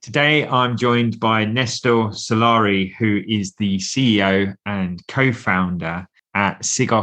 Today, I'm joined by Nestor Solari, who is the CEO and co founder at Sigo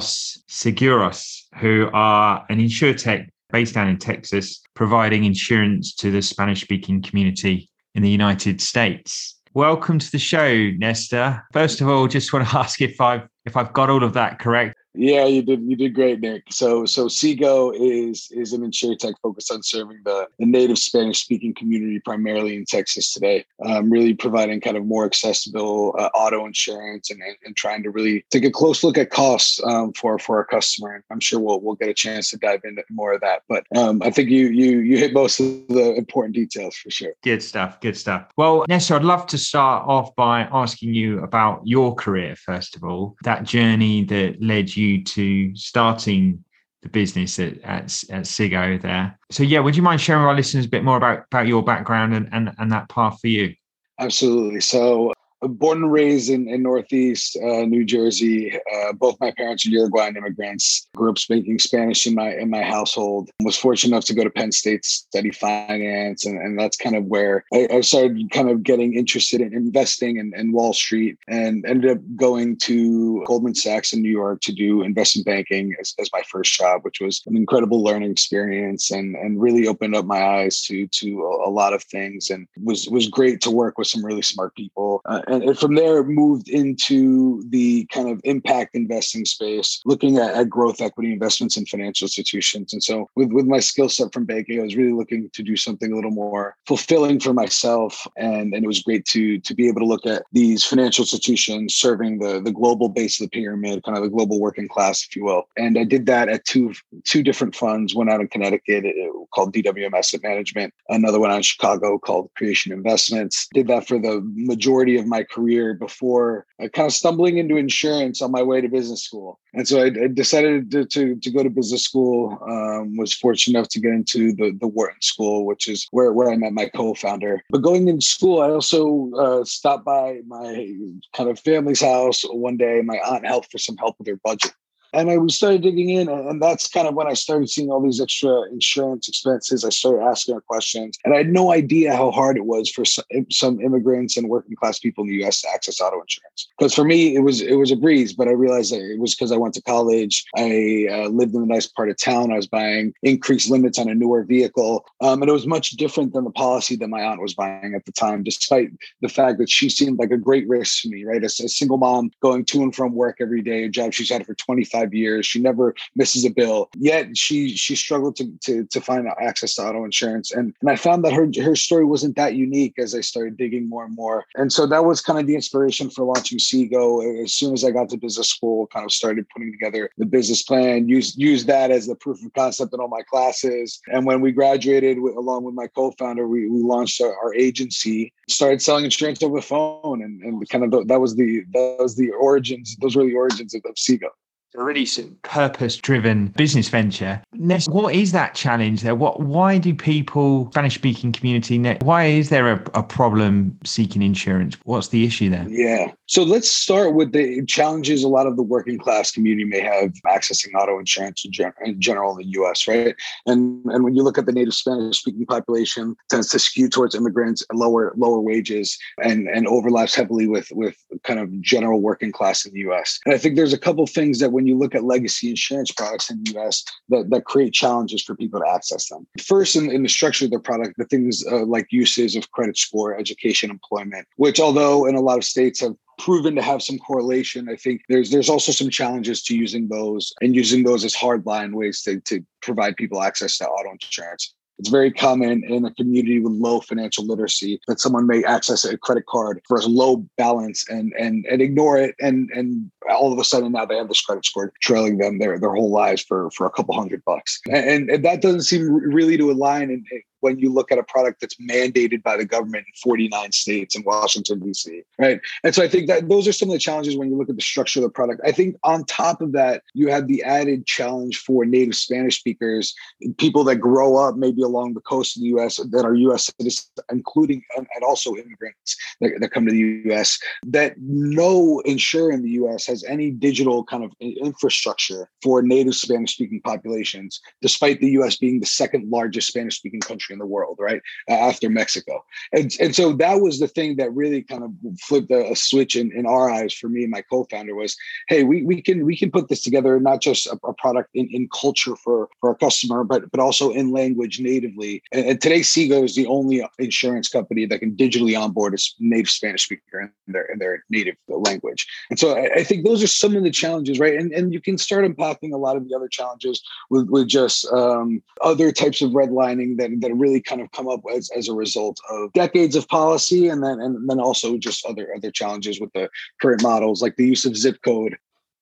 Seguros, who are an insurtech based down in Texas, providing insurance to the Spanish speaking community in the United States. Welcome to the show, Nestor. First of all, just want to ask if I've if I've got all of that correct. Yeah, you did. You did great, Nick. So, so Sigo is is an insurtech focused on serving the, the native Spanish speaking community, primarily in Texas today. Um, really providing kind of more accessible uh, auto insurance and, and, and trying to really take a close look at costs um, for for our customer. And I'm sure we'll we'll get a chance to dive into more of that. But um, I think you you you hit most of the important details for sure. Good stuff. Good stuff. Well, Nestor, I'd love to start off by asking you about your career first of all. That journey that led you you to starting the business at, at, at Sigo there. So yeah, would you mind sharing with our listeners a bit more about, about your background and, and, and that path for you? Absolutely. So born and raised in, in Northeast uh, New Jersey. Uh, both my parents are Uruguayan immigrants. Grew up speaking Spanish in my in my household. Was fortunate enough to go to Penn State to study finance, and, and that's kind of where I, I started kind of getting interested in investing in, in, Wall Street, and ended up going to Goldman Sachs in New York to do investment banking as, as my first job, which was an incredible learning experience, and and really opened up my eyes to to a, a lot of things, and was was great to work with some really smart people. Uh, and, from there moved into the kind of impact investing space, looking at, at growth equity investments in financial institutions. And so with, with my skill set from banking, I was really looking to do something a little more fulfilling for myself. And, and it was great to, to be able to look at these financial institutions serving the, the global base of the pyramid, kind of the global working class, if you will. And I did that at two, two different funds, one out in Connecticut called DWM Asset Management, another one out in Chicago called Creation Investments. Did that for the majority of my career before uh, kind of stumbling into insurance on my way to business school. And so I, I decided to, to, to, go to business school, um, was fortunate enough to get into the, the Wharton School, which is where, where I met my co-founder. But going into school, I also uh, stopped by my kind of family's house one day. My aunt helped for some help with her budget and I started digging in, and that's kind of when I started seeing all these extra insurance expenses. I started asking her questions, and I had no idea how hard it was for some immigrants and working class people in the U.S. to access auto insurance. Because for me, it was it was a breeze, but I realized that it was because I went to college. I uh, lived in a nice part of town. I was buying increased limits on a newer vehicle, um, and it was much different than the policy that my aunt was buying at the time. Despite the fact that she seemed like a great risk to me, right? As a single mom going to and from work every day, a job she's had for 25 years. She never misses a bill. Yet she she struggled to to, to find access to auto insurance. And and I found that her her story wasn't that unique as I started digging more and more. And so that was kind of the inspiration for launching Sigo. As soon as I got to business school, kind of started putting together the business plan, used used that as the proof of concept in all my classes. And when we graduated, with, along with my co-founder, we, we launched our, our agency, started selling insurance over the phone, and, and kind of the, that was the that was the origins. Those were the origins of, of Sigo a really purpose driven business venture. What is that challenge there? What, why do people, Spanish speaking community, why is there a, a, problem seeking insurance? What's the issue there? Yeah, So let's start with the challenges a lot of the working class community may have accessing auto insurance in, gen- in general in the U.S. Right, and and when you look at the native Spanish speaking population, tends to skew towards immigrants, lower lower wages, and and overlaps heavily with with kind of general working class in the U.S. And I think there's a couple things that when you look at legacy insurance products in the U.S. that that create challenges for people to access them. First, in, in the structure of the product, the things uh, like uses of credit score, education, employment, which although in a lot of states have proven to have some correlation. I think there's there's also some challenges to using those and using those as hardline ways to, to provide people access to auto insurance. It's very common in a community with low financial literacy that someone may access a credit card for a low balance and and and ignore it and and all of a sudden now they have this credit score trailing them their their whole lives for for a couple hundred bucks and, and that doesn't seem really to align in, when you look at a product that's mandated by the government in 49 states and Washington, D.C. Right. And so I think that those are some of the challenges when you look at the structure of the product. I think on top of that, you have the added challenge for native Spanish speakers, people that grow up maybe along the coast of the US that are US citizens, including and also immigrants that, that come to the US, that no insurer in the US has any digital kind of infrastructure for native Spanish speaking populations, despite the US being the second largest Spanish speaking country in the world, right? After Mexico. And, and so that was the thing that really kind of flipped a, a switch in, in our eyes for me and my co-founder was, hey, we, we can we can put this together, not just a, a product in, in culture for, for our customer, but but also in language natively. And, and today Sigo is the only insurance company that can digitally onboard a native Spanish speaker in their in their native language. And so I, I think those are some of the challenges, right? And and you can start unpacking a lot of the other challenges with, with just um, other types of redlining that, that really kind of come up as, as a result of decades of policy and then and then also just other other challenges with the current models like the use of zip code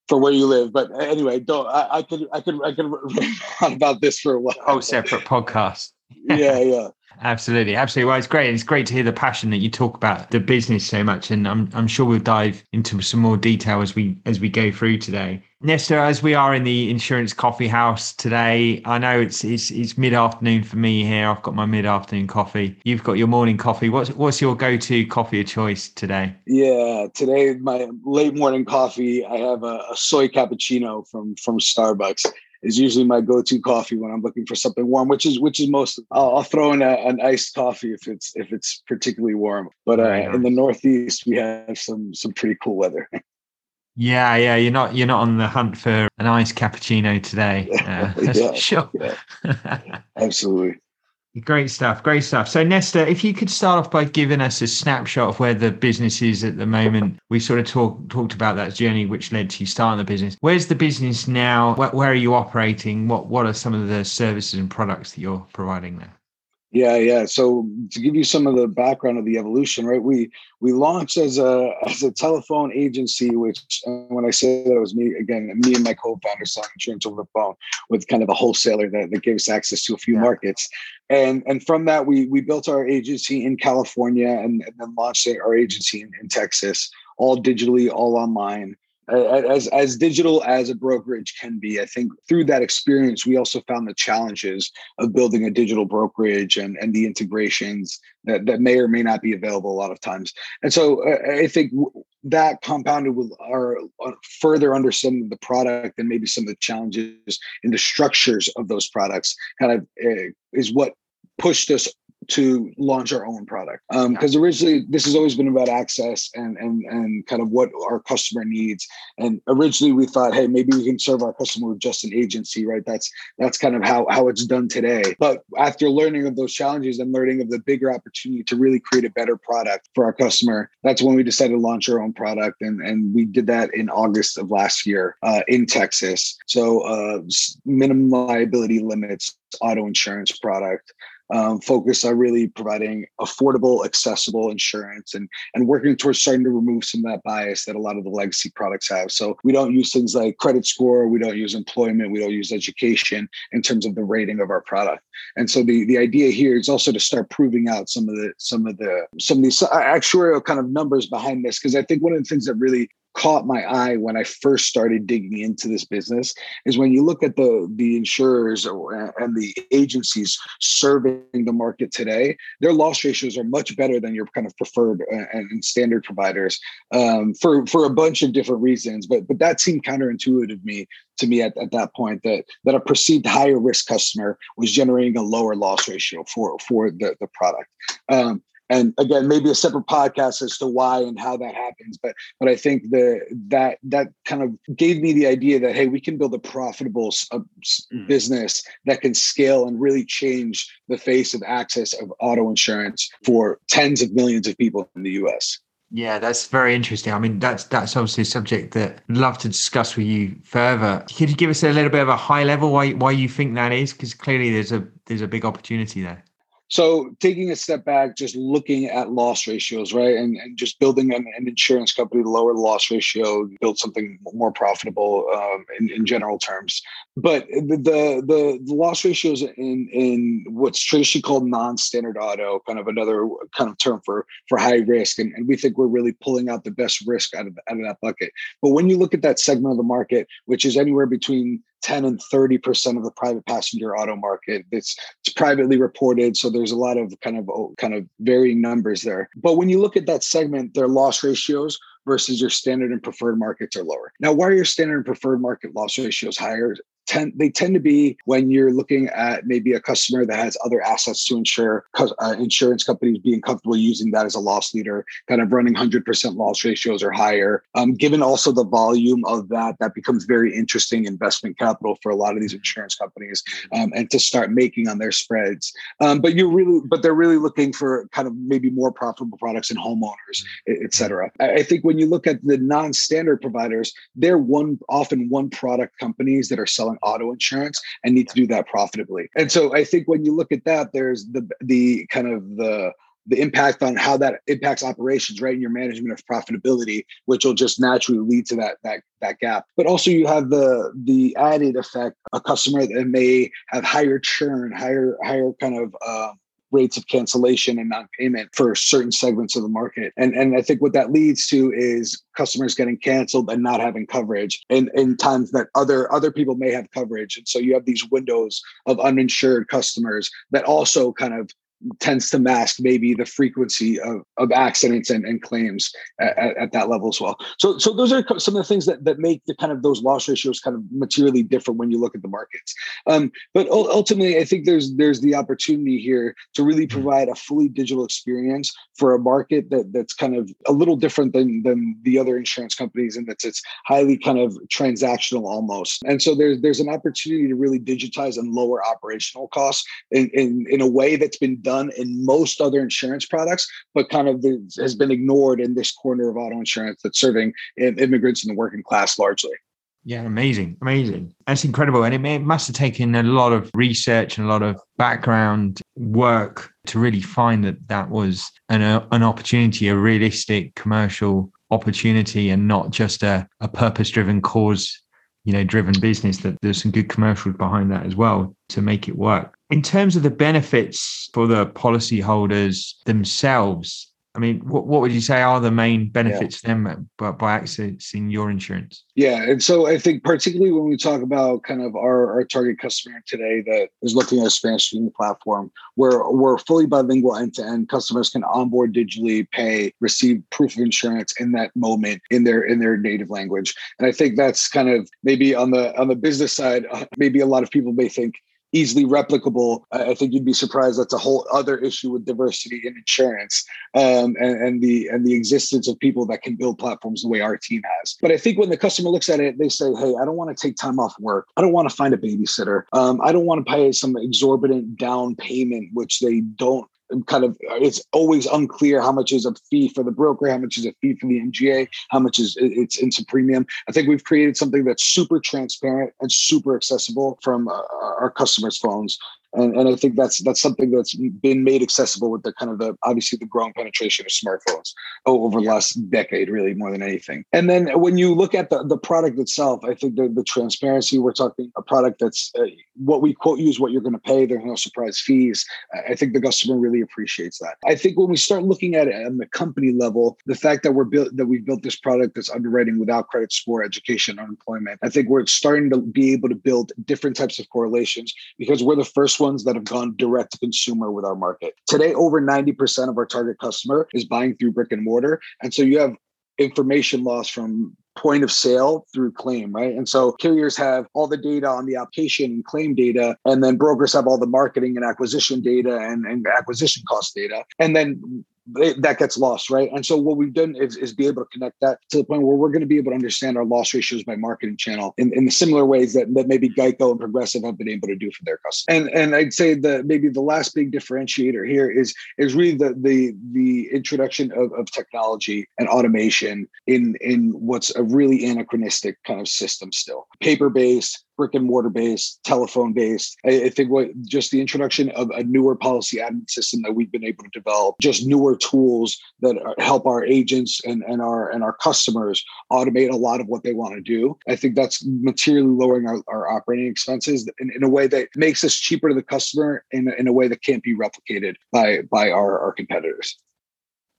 for where you live. But anyway, don't I, I could I could I could about this for a while. Oh, separate podcast. yeah, yeah. Absolutely, absolutely. Well, it's great. It's great to hear the passion that you talk about the business so much, and I'm I'm sure we'll dive into some more detail as we as we go through today. Nestor, as we are in the insurance coffee house today, I know it's it's, it's mid afternoon for me here. I've got my mid afternoon coffee. You've got your morning coffee. What's what's your go to coffee of choice today? Yeah, today my late morning coffee. I have a, a soy cappuccino from from Starbucks is usually my go-to coffee when I'm looking for something warm, which is which is most. I'll, I'll throw in a, an iced coffee if it's if it's particularly warm. But uh, nice. in the Northeast, we have some some pretty cool weather. Yeah, yeah, you're not you're not on the hunt for an iced cappuccino today. Uh, yeah, sure. Yeah. Absolutely. Great stuff. Great stuff. So, Nestor, if you could start off by giving us a snapshot of where the business is at the moment. We sort of talk, talked about that journey which led to you starting the business. Where's the business now? Where, where are you operating? What What are some of the services and products that you're providing there? Yeah, yeah. So to give you some of the background of the evolution, right? We we launched as a as a telephone agency, which when I say that it was me again, me and my co-founder selling insurance over the phone with kind of a wholesaler that, that gave us access to a few yeah. markets. And and from that we we built our agency in California and, and then launched our agency in, in Texas, all digitally, all online as as digital as a brokerage can be i think through that experience we also found the challenges of building a digital brokerage and and the integrations that, that may or may not be available a lot of times. And so uh, i think that compounded with our uh, further understanding of the product and maybe some of the challenges in the structures of those products kind of uh, is what pushed us to launch our own product. Because um, originally this has always been about access and and and kind of what our customer needs. And originally we thought hey maybe we can serve our customer with just an agency right? That's that's kind of how how it's done today. But after learning of those challenges and learning of the bigger opportunity to really create a better product for our customer that's when we decided to launch our own product. And and we did that in august of last year uh, in texas. So uh, minimum liability limits auto insurance product um, focus on really providing affordable, accessible insurance and, and working towards starting to remove some of that bias that a lot of the legacy products have. So we don't use things like credit score, we don't use employment, we don't use education in terms of the rating of our product. And so the, the idea here is also to start proving out some of the some of the some of these actuarial kind of numbers behind this because I think one of the things that really caught my eye when I first started digging into this business is when you look at the the insurers and the agencies serving the market today, their loss ratios are much better than your kind of preferred uh, and standard providers um, for for a bunch of different reasons. But but that seemed counterintuitive to me to me at, at that point that that a perceived higher risk customer was generating a lower loss ratio for for the the product. Um, and again maybe a separate podcast as to why and how that happens but but i think the that that kind of gave me the idea that hey we can build a profitable uh, mm. business that can scale and really change the face of access of auto insurance for tens of millions of people in the us yeah, that's very interesting. I mean, that's that's obviously a subject that I'd love to discuss with you further. Could you give us a little bit of a high level why why you think that is? Because clearly there's a there's a big opportunity there. So taking a step back, just looking at loss ratios, right, and, and just building an, an insurance company to lower the loss ratio, build something more profitable um, in, in general terms. But the, the the loss ratios in in what's traditionally called non-standard auto, kind of another kind of term for for high risk, and, and we think we're really pulling out the best risk out of out of that bucket. But when you look at that segment of the market, which is anywhere between 10 and 30% of the private passenger auto market. It's, it's privately reported. So there's a lot of kind of oh, kind of varying numbers there. But when you look at that segment, their loss ratios versus your standard and preferred markets are lower. Now, why are your standard and preferred market loss ratios higher? Tend they tend to be when you're looking at maybe a customer that has other assets to insure uh, insurance companies being comfortable using that as a loss leader kind of running 100% loss ratios or higher. Um, given also the volume of that that becomes very interesting investment capital for a lot of these insurance companies um, and to start making on their spreads. Um, but you really but they're really looking for kind of maybe more profitable products in homeowners et cetera. I think when you look at the non-standard providers they're one often one product companies that are selling auto insurance and need to do that profitably. And so I think when you look at that, there's the the kind of the the impact on how that impacts operations, right? In your management of profitability, which will just naturally lead to that that that gap. But also you have the the added effect, a customer that may have higher churn, higher higher kind of uh, rates of cancellation and non-payment for certain segments of the market. And and I think what that leads to is customers getting canceled and not having coverage in, in times that other other people may have coverage. And so you have these windows of uninsured customers that also kind of tends to mask maybe the frequency of, of accidents and, and claims at, at, that level as well. So, so those are some of the things that, that make the kind of those loss ratios kind of materially different when you look at the markets. Um, but ultimately, I think there's there's the opportunity here to really provide a fully digital experience for a market that that's kind of a little different than than the other insurance companies, and that's it's highly kind of transactional almost. And so there's there's an opportunity to really digitize and lower operational costs in in, in a way that's been done done in most other insurance products, but kind of has been ignored in this corner of auto insurance that's serving immigrants and the working class largely. Yeah, amazing, amazing. That's incredible, and it, it must have taken a lot of research and a lot of background work to really find that that was an uh, an opportunity, a realistic commercial opportunity, and not just a, a purpose driven cause you know driven business that there's some good commercials behind that as well to make it work in terms of the benefits for the policyholders themselves I mean, what, what would you say are the main benefits yeah. them by, by accessing your insurance? Yeah, and so I think particularly when we talk about kind of our, our target customer today that is looking at a Spanish speaking platform, where we're fully bilingual end to end, customers can onboard digitally, pay, receive proof of insurance in that moment in their in their native language. And I think that's kind of maybe on the on the business side, uh, maybe a lot of people may think easily replicable. I think you'd be surprised that's a whole other issue with diversity in insurance um, and, and, the and the existence of people that can build platforms the way our team has. But I think when the customer looks at it, they say, "Hey, I don't want to take time off work. I don't want to find a babysitter. Um, I don't want to pay some exorbitant down payment, which they don't kind of it's always unclear how much is a fee for the broker, how much is a fee for the MGA, how much is it's into premium. I think we've created something that's super transparent and super accessible from uh, our customers' phones. And, and I think that's that's something that's been made accessible with the kind of the obviously the growing penetration of smartphones over the last decade, really more than anything. And then when you look at the, the product itself, I think the, the transparency, we're talking a product that's uh, what we quote you is what you're going to pay. There's no surprise fees. I think the customer really appreciates that. I think when we start looking at it on the company level, the fact that we're built that we've built this product that's underwriting without credit score, education, unemployment, I think we're starting to be able to build different types of correlations because we're the first ones that have gone direct to consumer with our market. Today, over 90% of our target customer is buying through brick and mortar. And so you have information loss from point of sale through claim, right? And so carriers have all the data on the application and claim data, and then brokers have all the marketing and acquisition data and, and acquisition cost data. And then that gets lost, right? And so what we've done is, is be able to connect that to the point where we're going to be able to understand our loss ratios by marketing channel in, in the similar ways that, that maybe Geico and Progressive have been able to do for their customers. And and I'd say that maybe the last big differentiator here is is really the the the introduction of, of technology and automation in in what's a really anachronistic kind of system still. Paper based, brick and mortar based, telephone based. I, I, think what just the introduction of a newer policy admin system that we've been able to develop, just newer tools that are, help our agents and, and our and our customers automate a lot of what they want to do. I think that's materially lowering our, our operating expenses in, in a way that makes us cheaper to the customer in, in a way that can't be replicated by by our, our competitors.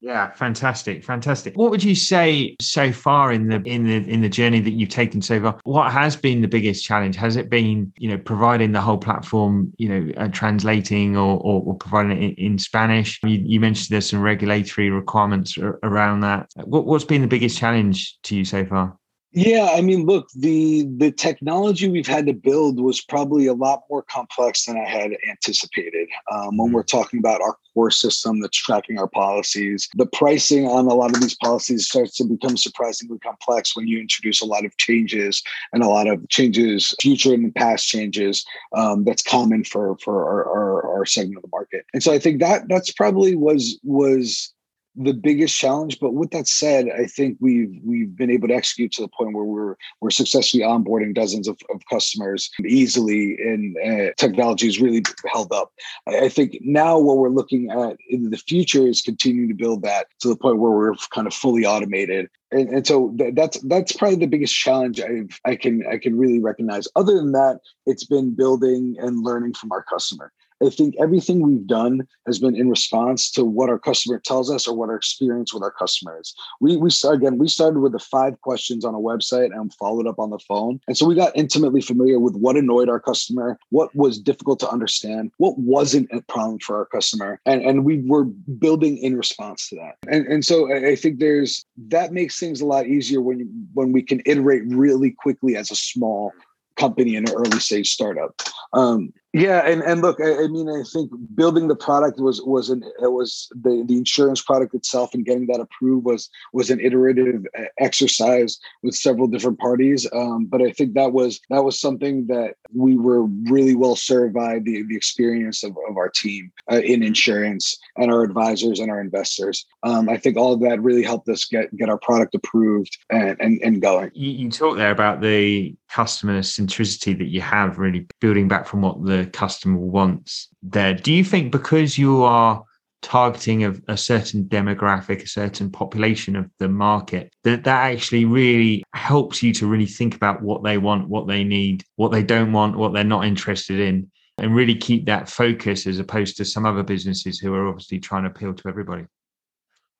Yeah, fantastic, fantastic. What would you say so far in the in the in the journey that you've taken so far? What has been the biggest challenge? Has it been you know providing the whole platform, you know, uh, translating or, or, or providing it in, in Spanish? You, you, mentioned there's some regulatory requirements around that. What, what's been the biggest challenge to you so far? Yeah, I mean, look, the the technology we've had to build was probably a lot more complex than I had anticipated. Um, when mm-hmm. we're talking about our core system that's tracking our policies, the pricing on a lot of these policies starts to become surprisingly complex when you introduce a lot of changes and a lot of changes, future and past changes. Um, that's common for for our, our, our segment of the market, and so I think that that's probably was was the biggest challenge. But with that said, I think we've we've been able to execute to the point where we're we're successfully onboarding dozens of, of customers easily, and uh, technology has really held up. I, I, think now what we're looking at in the future is continuing to build that to the point where we're kind of fully automated. And, and so th- that's that's probably the biggest challenge I've, I can I can really recognize. Other than that, it's been building and learning from our customer. I think everything we've done has been in response to what our customer tells us or what our experience with our customers. We we again we started with the five questions on a website and followed up on the phone, and so we got intimately familiar with what annoyed our customer, what was difficult to understand, what wasn't a problem for our customer, and and we were building in response to that. And and so I think there's that makes things a lot easier when when we can iterate really quickly as a small company in an early stage startup. Um, yeah, and, and look, I, I, mean, I think building the product was was an it was the the insurance product itself and getting that approved was was an iterative uh, exercise with several different parties. Um, but I think that was that was something that we were really well served by the the experience of, of our team uh, in insurance and our advisors and our investors. Um, I think all of that really helped us get get our product approved and and, and going. You, you talked there about the customer centricity that you have, really building back from what the customer wants there. Do you think because you are targeting a, a, certain demographic, a certain population of the market, that that actually really helps you to really think about what they want, what they need, what they don't want, what they're not interested in, and really keep that focus as opposed to some other businesses who are obviously trying to appeal to everybody.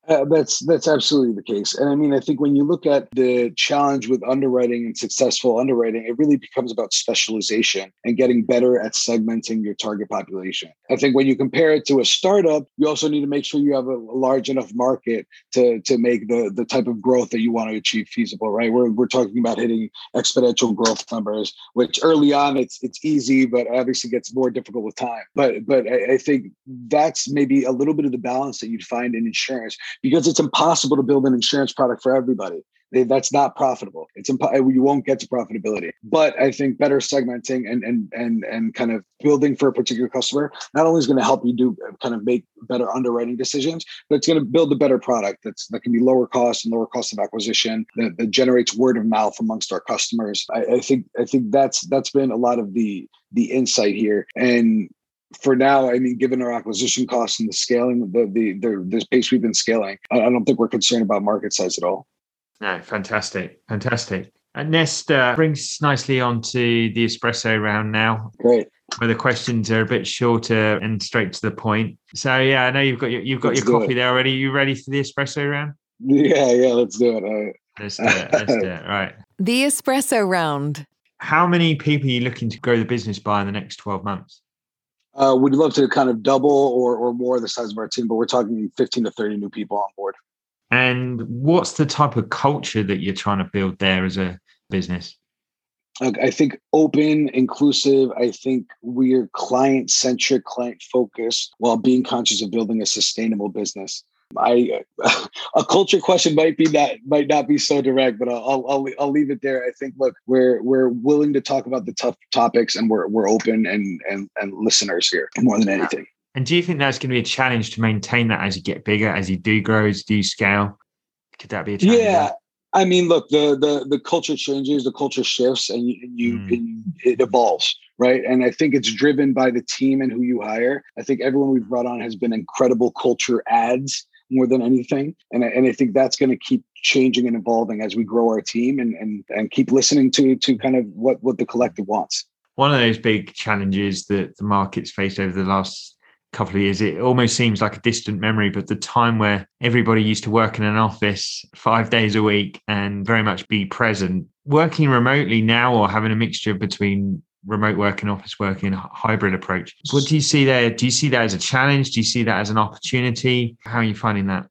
Uh, that's that's absolutely the case, and I mean, I think when you look at the challenge with underwriting and successful underwriting, it really becomes about specialization and getting better at segmenting your target population. I think when you compare it to a startup, you also need to make sure you have a large enough market to to make the the type of growth that you want to achieve feasible. Right? We're we're talking about hitting exponential growth numbers, which early on it's it's easy, but obviously gets more difficult with time. But but I, I think that's maybe a little bit of the balance that you'd find in insurance because it's impossible to build an insurance product for everybody. That's not profitable. It's you won't get to profitability. But I think better segmenting and and and and kind of building for a particular customer not only is going to help you do kind of make better underwriting decisions, but it's going to build a better product that's that can be lower cost and lower cost of acquisition that, that generates word of mouth amongst our customers. I, I think I think that's that's been a lot of the the insight here and for now, I mean, given our acquisition costs and the scaling, the the the, the pace we've been scaling, I, I don't think we're concerned about market size at all. No, fantastic, fantastic. And Nest uh, brings nicely onto the espresso round now. Great. Where the questions are a bit shorter and straight to the point. So yeah, I know you've got your you've got Let's your coffee it. there already. You ready for the espresso round? Yeah, yeah, let's do it. Let's do it. Let's do it. Right. The Espresso Round. How many people are you looking to grow the business by in the next 12 months? Uh, we'd love to kind of double or or more the size of our team, but we're talking 15 to 30 new people on board. And what's the type of culture that you're trying to build there as a business? I think open, inclusive. I think we're client centric, client focused, while being conscious of building a sustainable business. I a culture question might be that might not be so direct, but I'll, I'll I'll leave it there. I think look, we're we're willing to talk about the tough topics, and we're we're open and and and listeners here more than anything. And do you think that's going to be a challenge to maintain that as you get bigger, as you do grow, as you do scale? Could that be a challenge? Yeah. I mean, look, the the the culture changes, the culture shifts, and you, and you Mm. and it evolves, right? And I think it's driven by the team and who you hire. I think everyone we've brought on has been incredible culture adds more than anything, and I, and I think that's going to keep changing and evolving as we grow our team and and and keep listening to to kind of what what the collective wants. One of those big challenges that the market's faced over the last couple of years, it almost seems like a distant memory, but the time where everybody used to work in an office five days a week and very much be present, working remotely now or having a mixture between remote work and office work in hybrid approach. What do you see there? Do you see that as a challenge? Do you see that as an opportunity? How are you finding that?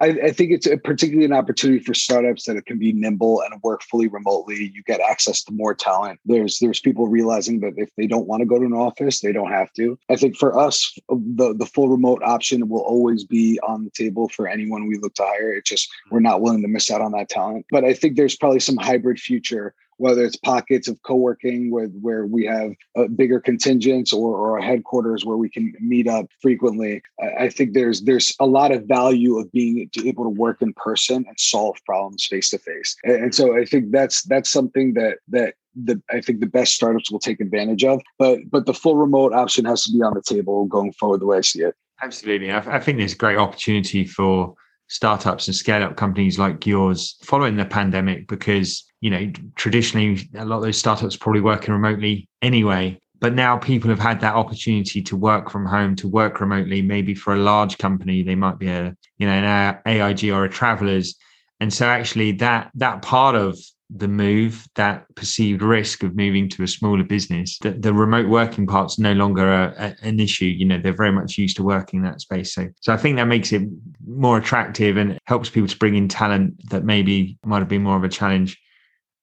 I, I think it's particularly an opportunity for startups that it can be nimble and work fully remotely. You get access to more talent. There's there's people realizing that if they don't want to go to an office, they don't have to. I think for us, the the full remote option will always be on the table for anyone we look to hire. It's just we're not willing to miss out on that talent. But I think there's probably some hybrid future whether it's pockets of co-working where, where we have uh, bigger contingents or, or headquarters where we can meet up frequently I, think there's there's a lot of value of being able to work in person and solve problems face to face and, so i think that's that's something that that the I think the best startups will take advantage of. But but the full remote option has to be on the table going forward the way I see it. Absolutely. I, I think there's great opportunity for startups and scale up companies like yours following the pandemic because, you know, traditionally a lot of those startups probably working remotely anyway. But now people have had that opportunity to work from home, to work remotely, maybe for a large company, they might be a, you know, an AIG or a travelers. And so actually that that part of the move, that perceived risk of moving to a smaller business, the, the remote working part's no longer a, a, an issue. You know, they're very much used to working that space. So, so I think that makes it more attractive and helps people to bring in talent that maybe might have been more of a challenge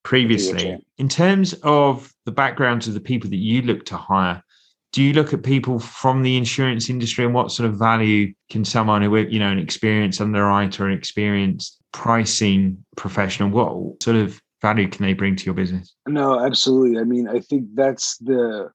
previously. In terms of the backgrounds of the people that you look to hire, do you look at people from the insurance industry and what sort of value can someone who, you know, an experienced underwriter, an experienced pricing professional, what sort of value can they bring to your business? No, absolutely. I mean, I think that's the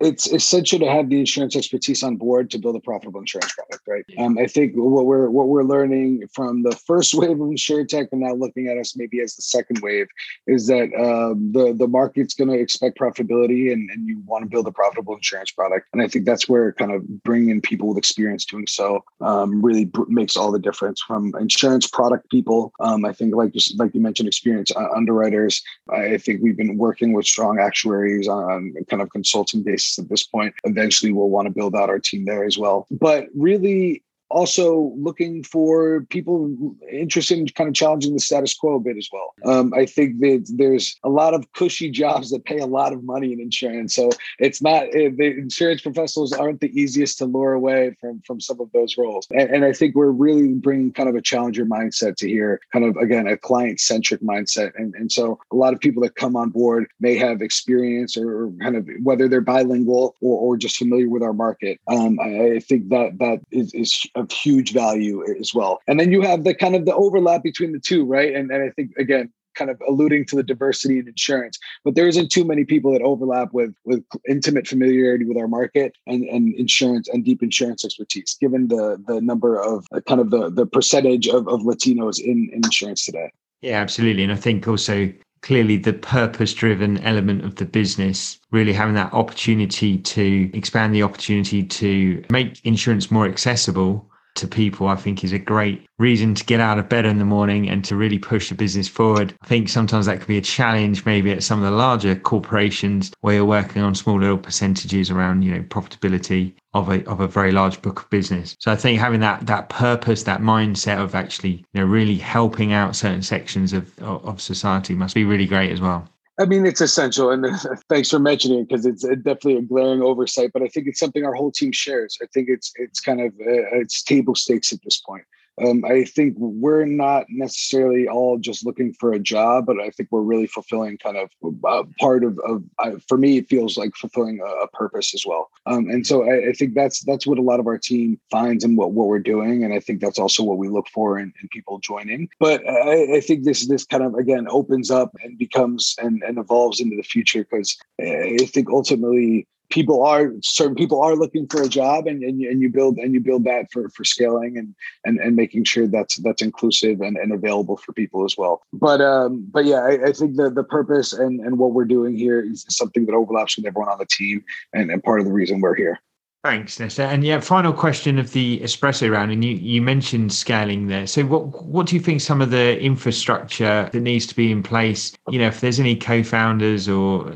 it's essential to have the insurance expertise on board to build a profitable insurance product, right? Um, I think what we're what we're learning from the first wave of insurtech and now looking at us maybe as the second wave is that um, the the market's going to expect profitability and, and you want to build a profitable insurance product. And I think that's where kind of bringing in people with experience doing so um, really br- makes all the difference. From insurance product people, um, I think like just like you mentioned, experience uh, underwriters. I think we've been working with strong actuaries on kind of consulting basis at this point. Eventually, we'll want to build out our team there as well. But really, also looking for people interested in kind of challenging the status quo a bit as well. Um, I think that there's a lot of cushy jobs that pay a lot of money in insurance, so it's not the insurance professionals aren't the easiest to lure away from from some of those roles. And, and I think we're really bringing kind of a challenger mindset to here, kind of again a client centric mindset. And and so a lot of people that come on board may have experience or kind of whether they're bilingual or, or just familiar with our market. Um, I, I think that that is, is of huge value as well. And then you have the kind of the overlap between the two, right? And, and I think again, kind of alluding to the diversity in insurance, but there isn't too many people that overlap with with intimate familiarity with our market and, and insurance and deep insurance expertise, given the the number of uh, kind of the the percentage of, of Latinos in, in insurance today. Yeah, absolutely. And I think also clearly the purpose driven element of the business, really having that opportunity to expand the opportunity to make insurance more accessible to people, I think is a great reason to get out of bed in the morning and to really push the business forward. I think sometimes that can be a challenge, maybe at some of the larger corporations where you're working on small little percentages around, you know, profitability of a of a very large book of business. So I think having that that purpose, that mindset of actually, you know, really helping out certain sections of of society must be really great as well. I mean, it's essential, and thanks for mentioning it because it's definitely a glaring oversight. But I think it's something our whole team shares. I think it's it's kind of uh, it's table stakes at this point. Um, I think we're not necessarily all just looking for a job, but I think we're really fulfilling kind of uh, part of, of uh, for me, it feels like fulfilling a, a purpose as well. Um, and so I, I, think that's that's what a lot of our team finds in what, what we're doing, and I think that's also what we look for in, in people joining. But I, I, think this this kind of again opens up and becomes and, and evolves into the future because I think ultimately people are certain people are looking for a job and, and, and you build and you build that for, for scaling and, and, and making sure that's that's inclusive and, and available for people as well. But um, but yeah, I, I think the the purpose and, and what we're doing here is something that overlaps with everyone on the team and, and part of the reason we're here. Thanks, Nestor. And yeah, final question of the espresso round, and you, you mentioned scaling there. So, what what do you think some of the infrastructure that needs to be in place? You know, if there's any co-founders or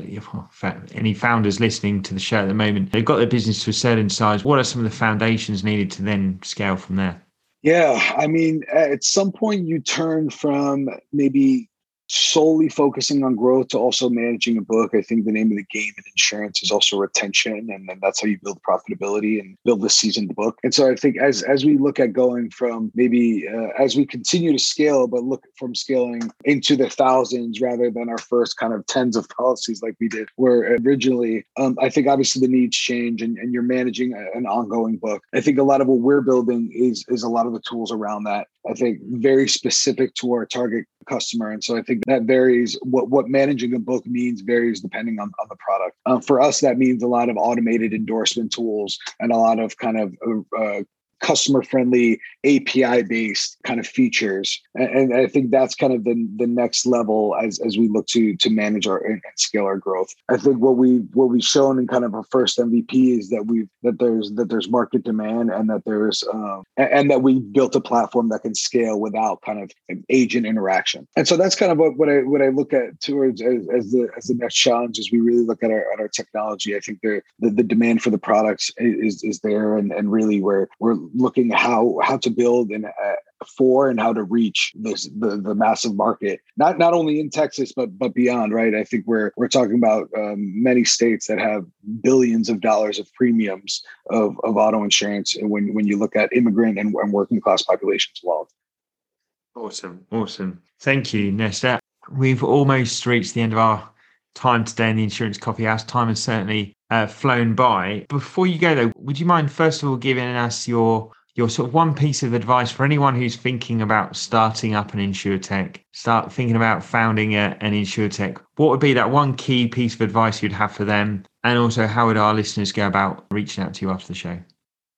any founders listening to the show at the moment, they've got their business to a certain size. What are some of the foundations needed to then scale from there? Yeah, I mean, at some point you turn from maybe solely focusing on growth to also managing a book. I think the name of the game in insurance is also retention, and then that's how you build profitability and build a seasoned book. And so I think as as we look at going from maybe uh, as we continue to scale, but look from scaling into the thousands rather than our first kind of tens of policies like we did where originally, um, I think obviously the needs change, and, and you're managing a, an ongoing book. I think a lot of what we're building is is a lot of the tools around that. I think very specific to our target customer. And so I think that varies. What what managing a book means varies depending on, on the product. Uh, for us, that means a lot of automated endorsement tools and a lot of kind of uh, customer friendly API based kind of features. And, and, I think that's kind of the, the next level as, as we look to to manage our and scale our growth. I think what we what we've shown in kind of our first MVP is that we've that there's that there's market demand and that there's um, and, and that we built a platform that can scale without kind of an agent interaction. And so that's kind of what, what I what I look at towards as, as the as the next challenge as we really look at our at our technology. I think the the demand for the products is is there and, and really we're we're looking how how to build and uh, for and how to reach this the, the massive market. Not not only in texas but but beyond right? I think we're we're talking about um, many states that have billions of dollars of premiums of, of auto insurance and when when you look at immigrant and, and working class populations alone awesome. Awesome. Thank you Nestor. We've almost reached the end of our time today in the insurance coffee house. Time has certainly uh, flown by before you go though would you mind first of all giving us your your sort of one piece of advice for anyone who's thinking about starting up an insurtech, start thinking about founding a, an insurtech, what would be that one key piece of advice you'd have for them? And also, how would our listeners go about reaching out to you after the show?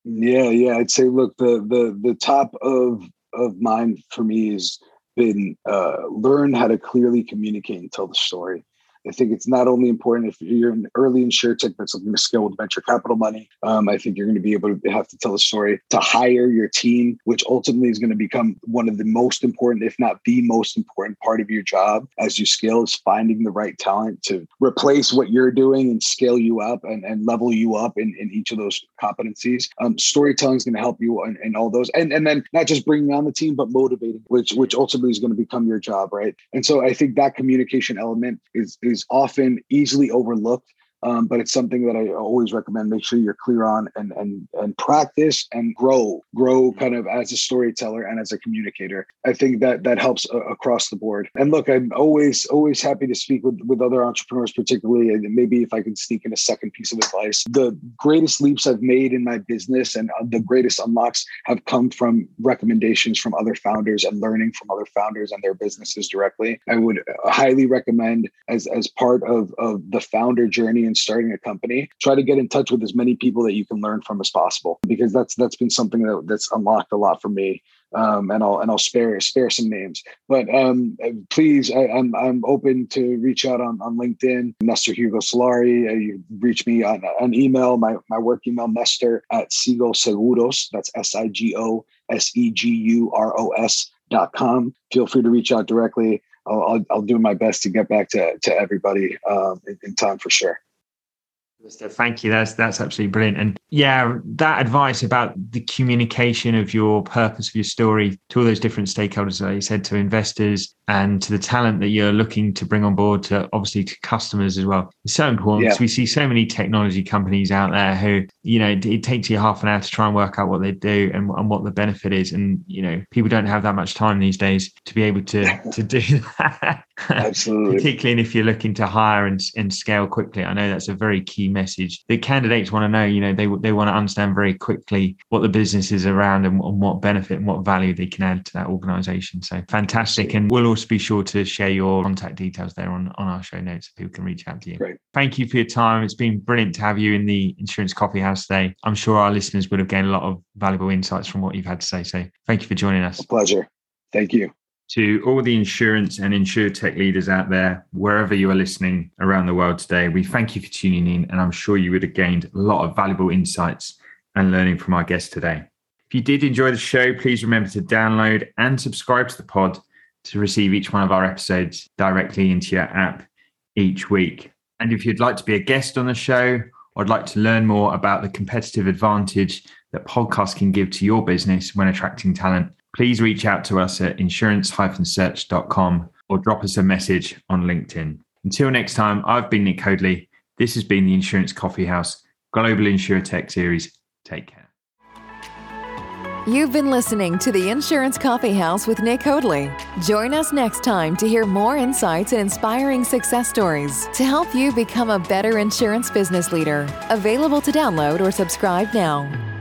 Yeah, yeah, I'd say look, the the the top of of mine for me has been uh, learn how to clearly communicate and tell the story. I think it's not only important if you're an early insurtech that's looking to scale with venture capital money. Um, I think you're going to be able to have to tell a story to hire your team, which ultimately is going to become one of the most important, if not the most important part of your job as you scale is finding the right talent to replace what you're doing and scale you up and, and level you up in, in each of those competencies. Um, storytelling is going to help you in, in all those. And, and then not just bringing on the team, but motivating, which, which ultimately is going to become your job. Right. And so I think that communication element is, is is often easily overlooked um, but it's something that I always recommend. Make sure you're clear on and and and practice and grow, grow mm-hmm. kind of as a storyteller and as a communicator. I think that that helps uh, across the board. And look, I'm always always happy to speak with with other entrepreneurs, particularly. And maybe if I can sneak in a second piece of advice, the greatest leaps I've made in my business and uh, the greatest unlocks have come from recommendations from other founders and learning from other founders and their businesses directly. I would uh, highly recommend as as part of of the founder journey in starting a company, try to get in touch with as many people that you can learn from as possible because that's that's been something that, that's unlocked a lot for me. Um, and I'll and I'll spare spare some names. But um, please, I, am I'm, I'm open to reach out on, on LinkedIn, Nestor Hugo Solari. Uh, you reach me on an email, my my work email, Nestor at Sigo Seguros. That's S I G O S E G U R O S dot com. Feel free to reach out directly. I'll, I'll, I'll, do my best to get back to, to everybody um, in, in time for sure. Thank you. That's that's absolutely brilliant. And yeah, that advice about the communication of your purpose of your story to all those different stakeholders, like you said, to investors and to the talent that you're looking to bring on board, to obviously to customers as well. It's so important yeah. we see so many technology companies out there who, you know, it, it, takes you half an hour to try and work out what they do and, and what the benefit is. And, you know, people don't have that much time these days to be able to to do that. Absolutely. Particularly if you're looking to hire and, and scale quickly. I know that's a very key message. The candidates want to know, you know, they they want to understand very quickly what the business is around and, and what benefit and what value they can add to that organization. So fantastic. And we'll also be sure to share your contact details there on, on our show notes so people can reach out to you. Great. Thank you for your time. It's been brilliant to have you in the Insurance Coffee House today. I'm sure our listeners would have gained a lot of valuable insights from what you've had to say. So thank you for joining us. A pleasure. Thank you to all the insurance and InsurTech leaders out there, wherever you are listening around the world today, we thank you for tuning in. And I'm sure you would have gained a lot of valuable insights and learning from our guest today. If you did enjoy the show, please remember to download and subscribe to the pod to receive each one of our episodes directly into your app each week. And if you'd like to be a guest on the show, or would like to learn more about the competitive advantage that podcasts can give to your business when attracting talent, please reach out to us at insurance-search.com or drop us a message on LinkedIn. Until next time, I've been Nick Hoadley. This has been the Insurance Coffee House Global InsurTech Series. Take care. You've been listening to the Insurance Coffee House with Nick Hoadley. Join us next time to hear more insights and inspiring success stories to help you become a better insurance business leader. Available to download or subscribe now.